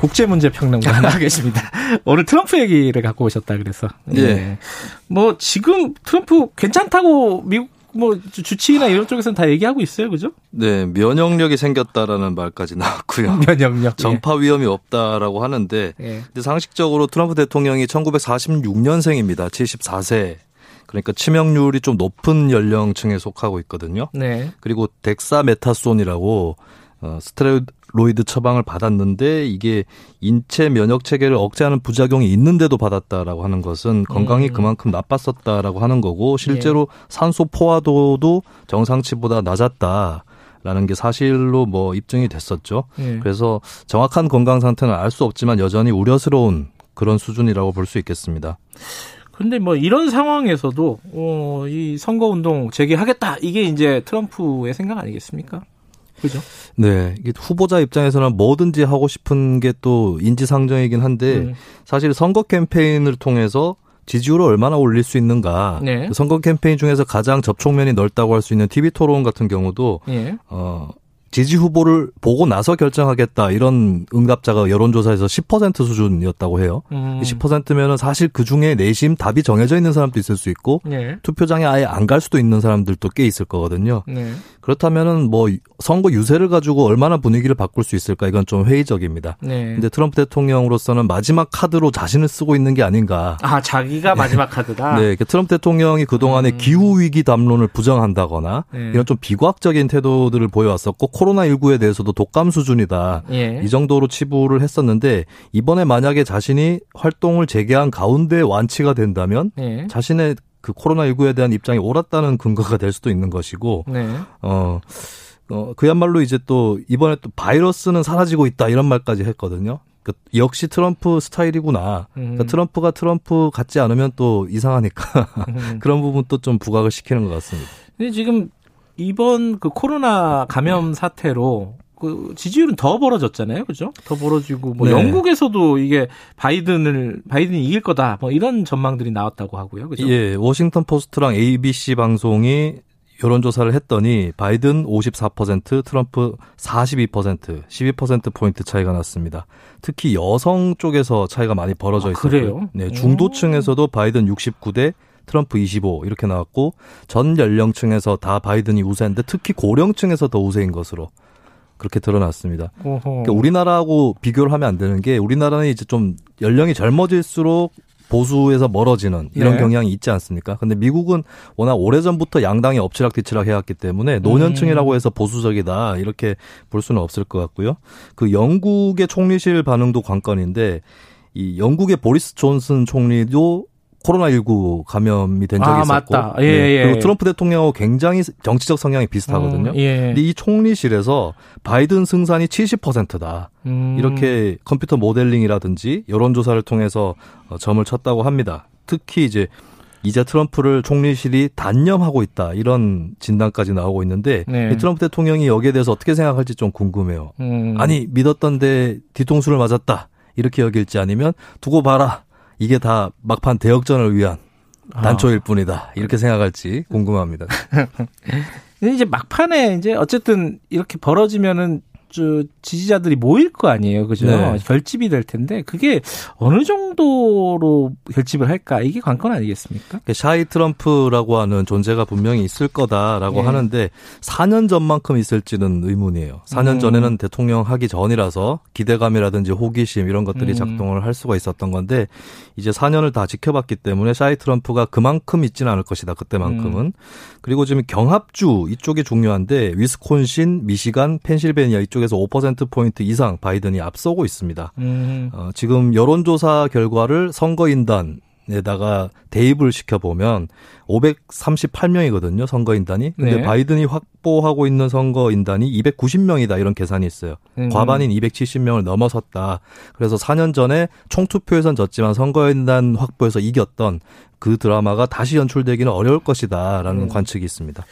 국제문제평론가 나와 계십니다. 오늘 트럼프 얘기를 갖고 오셨다 그래서. 예. 네. 뭐 지금 트럼프 괜찮다고 미국 뭐 주치의나 이런 쪽에서는 다 얘기하고 있어요, 그죠? 네, 면역력이 생겼다라는 말까지 나왔고요. 면역력. 전파 위험이 없다라고 하는데 예. 근데 상식적으로 트럼프 대통령이 1946년생입니다. 74세. 그러니까 치명률이 좀 높은 연령층에 속하고 있거든요. 네. 그리고 덱사메타손이라고 어, 스테로이드 처방을 받았는데 이게 인체 면역 체계를 억제하는 부작용이 있는데도 받았다라고 하는 것은 건강이 음. 그만큼 나빴었다라고 하는 거고 실제로 산소 포화도도 정상치보다 낮았다 라는 게 사실로 뭐 입증이 됐었죠. 예. 그래서 정확한 건강 상태는 알 수 없지만 여전히 우려스러운 그런 수준이라고 볼 수 있겠습니다. 근데 뭐 이런 상황에서도 어, 이 선거 운동 재개하겠다 이게 이제 트럼프의 생각 아니겠습니까? 그죠? 네, 이게 후보자 입장에서는 뭐든지 하고 싶은 게 또 인지상정이긴 한데 음. 사실 선거 캠페인을 통해서 지지율을 얼마나 올릴 수 있는가. 네. 그 선거 캠페인 중에서 가장 접촉면이 넓다고 할 수 있는 TV 토론 같은 경우도 예. 어 지지 후보를 보고 나서 결정하겠다 이런 응답자가 여론조사에서 10% 수준이었다고 해요. 음. 10%면은 사실 그 중에 내심 답이 정해져 있는 사람도 있을 수 있고 예. 투표장에 아예 안 갈 수도 있는 사람들도 꽤 있을 거거든요. 네. 그렇다면은 뭐 선거 유세를 가지고 얼마나 분위기를 바꿀 수 있을까 이건 좀 회의적입니다. 네. 근데 트럼프 대통령으로서는 마지막 카드로 자신을 쓰고 있는 게 아닌가. 아, 자기가 마지막 카드다. 네, 그 트럼프 대통령이 그 동안에 음. 기후 위기 담론을 부정한다거나 네. 이런 좀 비과학적인 태도들을 보여왔었고 코로나 19에 대해서도 독감 수준이다. 예. 이 정도로 치부를 했었는데 이번에 만약에 자신이 활동을 재개한 가운데 완치가 된다면 예. 자신의 그 코로나 19에 대한 입장이 옳았다는 근거가 될 수도 있는 것이고 네. 어, 어, 그야말로 이제 또 이번에 또 바이러스는 사라지고 있다 이런 말까지 했거든요. 그 역시 트럼프 스타일이구나. 음. 그러니까 트럼프가 트럼프 같지 않으면 또 이상하니까 음. 그런 부분도 좀 부각을 시키는 것 같습니다. 근데 지금 이번 그 코로나 감염 사태로 그 지지율은 더 벌어졌잖아요, 그죠? 더 벌어지고 뭐 네. 영국에서도 이게 바이든을 바이든이 이길 거다, 뭐 이런 전망들이 나왔다고 하고요, 그죠? 예, 워싱턴 포스트랑 ABC 방송이 여론조사를 했더니 바이든 54%, 트럼프 42%, 12% 포인트 차이가 났습니다. 특히 여성 쪽에서 차이가 많이 벌어져 아. 그래요? 네, 중도층에서도 바이든 69대 트럼프 25 이렇게 나왔고 전 연령층에서 다 바이든이 우세인데 특히 고령층에서 더 우세인 것으로 그렇게 드러났습니다. 그러니까 우리나라하고 비교를 하면 안 되는 게 우리나라는 이제 좀 연령이 젊어질수록 보수에서 멀어지는 이런 네. 경향이 있지 않습니까? 근데 미국은 워낙 오래전부터 양당이 엎치락뒤치락 해왔기 때문에 음. 노년층이라고 해서 보수적이다 이렇게 볼 수는 없을 것 같고요. 그 영국의 총리실 반응도 관건인데 이 영국의 보리스 존슨 총리도 코로나19 감염이 된 적이 아, 있었고 맞다. 예, 네. 예. 그리고 트럼프 대통령하고 굉장히 정치적 성향이 비슷하거든요. 음, 예. 근데 이 총리실에서 바이든 승산이 70%다. 음. 이렇게 컴퓨터 모델링이라든지 여론 조사를 통해서 어, 점을 쳤다고 합니다. 특히 이제 이제 트럼프를 총리실이 단념하고 있다 이런 진단까지 나오고 있는데 네. 이 트럼프 대통령이 여기에 대해서 어떻게 생각할지 좀 궁금해요. 음. 아니 믿었던데 뒤통수를 맞았다 이렇게 여길지 아니면 두고 봐라 이게 다 막판 대역전을 위한 아. 단초일 뿐이다 이렇게 생각할지 궁금합니다. 이제 막판에 이제 어쨌든 이렇게 벌어지면은 저 지지자들이 모일 거 아니에요, 그죠? 네. 결집이 될 텐데 그게 어느 정도로 결집을 할까 이게 관건 아니겠습니까? 그 샤이 트럼프라고 하는 존재가 분명히 있을 거다라고 예. 하는데 4년 전만큼 있을지는 의문이에요. 4년 음. 전에는 대통령 하기 전이라서 기대감이라든지 호기심 이런 것들이 음. 작동을 할 수가 있었던 건데 이제 4년을 다 지켜봤기 때문에 샤이 트럼프가 그만큼 있지는 않을 것이다. 그때만큼은. 음. 그리고 지금 경합주 이쪽이 중요한데 위스콘신, 미시간, 펜실베니아 이쪽 에서 5%포인트 이상 바이든이 앞서고 있습니다. 음. 어, 지금 여론조사 결과를 선거인단 에다가 대입을 시켜보면 538명이거든요, 선거인단이. 근데 네. 바이든이 확보하고 있는 선거인단이 290명이다, 이런 계산이 있어요. 음. 과반인 270명을 넘어섰다. 그래서 4년 전에 총투표에선 졌지만 선거인단 확보에서 이겼던 그 드라마가 다시 연출되기는 어려울 것이다라는 음. 관측이 있습니다.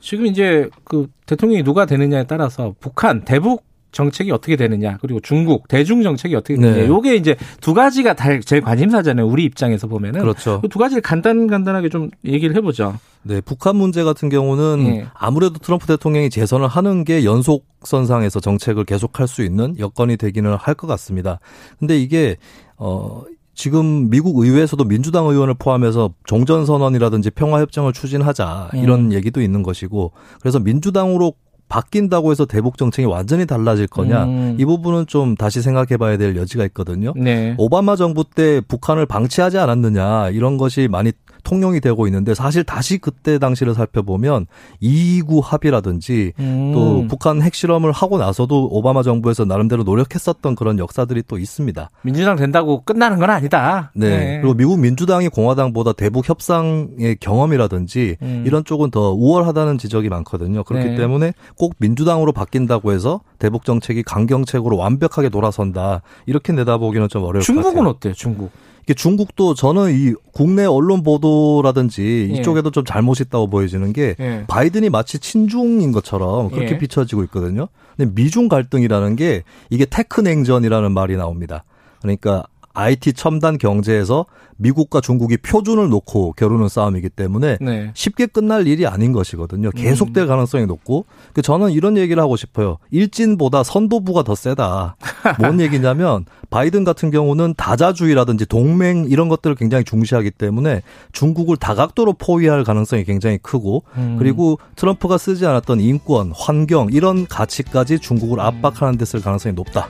지금 이제 그 대통령이 누가 되느냐에 따라서 북한 대북 정책이 어떻게 되느냐 그리고 중국 대중 정책이 어떻게 되느냐 네. 요게 이제 두 가지가 다 제일 관심사잖아요 우리 입장에서 보면은 그렇죠. 그두 가지를 간단 간단하게 좀 얘기를 해보죠. 네, 북한 문제 같은 경우는 예. 아무래도 트럼프 대통령이 재선을 하는 게 연속선상에서 정책을 계속할 수 있는 여건이 되기는 할 것 같습니다. 근데 이게 어 지금 미국 의회에서도 민주당 의원을 포함해서 종전선언이라든지 평화협정을 추진하자 이런 얘기도 있는 것이고 그래서 민주당으로 바뀐다고 해서 대북 정책이 완전히 달라질 거냐 음. 이 부분은 좀 다시 생각해 봐야 될 여지가 있거든요. 네. 오바마 정부 때 북한을 방치하지 않았느냐 이런 것이 많이 통용이 되고 있는데 사실 다시 그때 당시를 살펴보면 2구 합의라든지 음. 또 북한 핵실험을 하고 나서도 오바마 정부에서 나름대로 노력했었던 그런 역사들이 또 있습니다. 민주당 된다고 끝나는 건 아니다. 네. 그리고 미국 민주당이 공화당보다 대북 협상의 경험이라든지 음. 이런 쪽은 더 우월하다는 지적이 많거든요. 그렇기 네. 때문에 꼭 민주당으로 바뀐다고 해서 대북 정책이 강경책으로 완벽하게 돌아선다. 이렇게 내다보기는 좀 어려울 것 같아요. 중국은 어때요? 중국. 중국도 저는 이 국내 언론 보도라든지 예. 이쪽에도 좀 잘못이 있다고 보여지는 게 예. 바이든이 마치 친중인 것처럼 그렇게 예. 비춰지고 있거든요. 근데 미중 갈등이라는 게 이게 테크 냉전이라는 말이 나옵니다. 그러니까 IT 첨단 경제에서 미국과 중국이 표준을 놓고 겨루는 싸움이기 때문에 네. 쉽게 끝날 일이 아닌 것이거든요. 계속될 가능성이 높고 그 저는 이런 얘기를 하고 싶어요. 일진보다 선도부가 더 세다. 뭔 얘기냐면 바이든 같은 경우는 다자주의라든지 동맹 이런 것들을 굉장히 중시하기 때문에 중국을 다각도로 포위할 가능성이 굉장히 크고 음. 그리고 트럼프가 쓰지 않았던 인권, 환경 이런 가치까지 중국을 압박하는 데 쓸 가능성이 높다.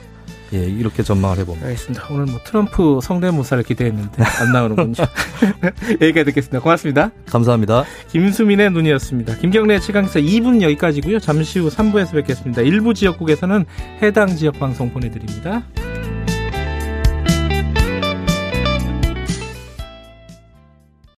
예, 이렇게 전망을 해봅니다. 알겠습니다. 오늘 뭐 트럼프 성대모사를 기대했는데 안 나오는군요. 여기까지 듣겠습니다. 고맙습니다. 감사합니다. 김수민의 눈이었습니다. 김경래 최강사 2분 여기까지고요. 잠시 후 3부에서 뵙겠습니다. 일부 지역국에서는 해당 지역 방송 보내드립니다.